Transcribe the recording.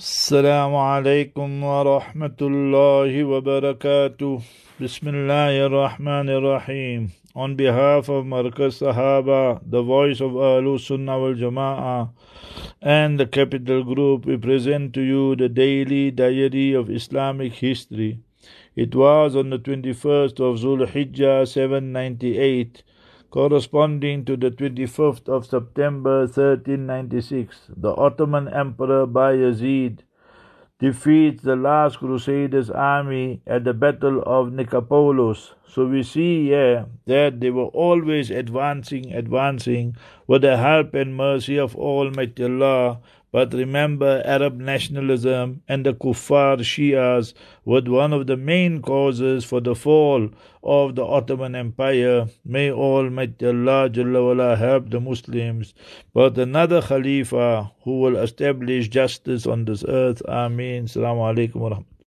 السلام عليكم ورحمة الله وبركاته بسم الله الرحمن الرحيم On behalf of Markaz Sahaba, the voice of Ahlul Sunnah wal Jama'ah and the Capital Group, we present to you the daily diary of Islamic history. It was on the 21st of Zulhijjah 798 corresponding to the 25th of September 1396, the Ottoman Emperor Bayezid defeats the last Crusaders' army at the Battle of Nicopolis. So we see here that they were always advancing, advancing with the help and mercy of Almighty Allah but remember, Arab nationalism and the Kuffar Shias were one of the main causes for the fall of the Ottoman Empire. May Almighty Allah Jalla help the Muslims, but another Khalifa who will establish justice on this earth. Ameen. Assalamu alaikum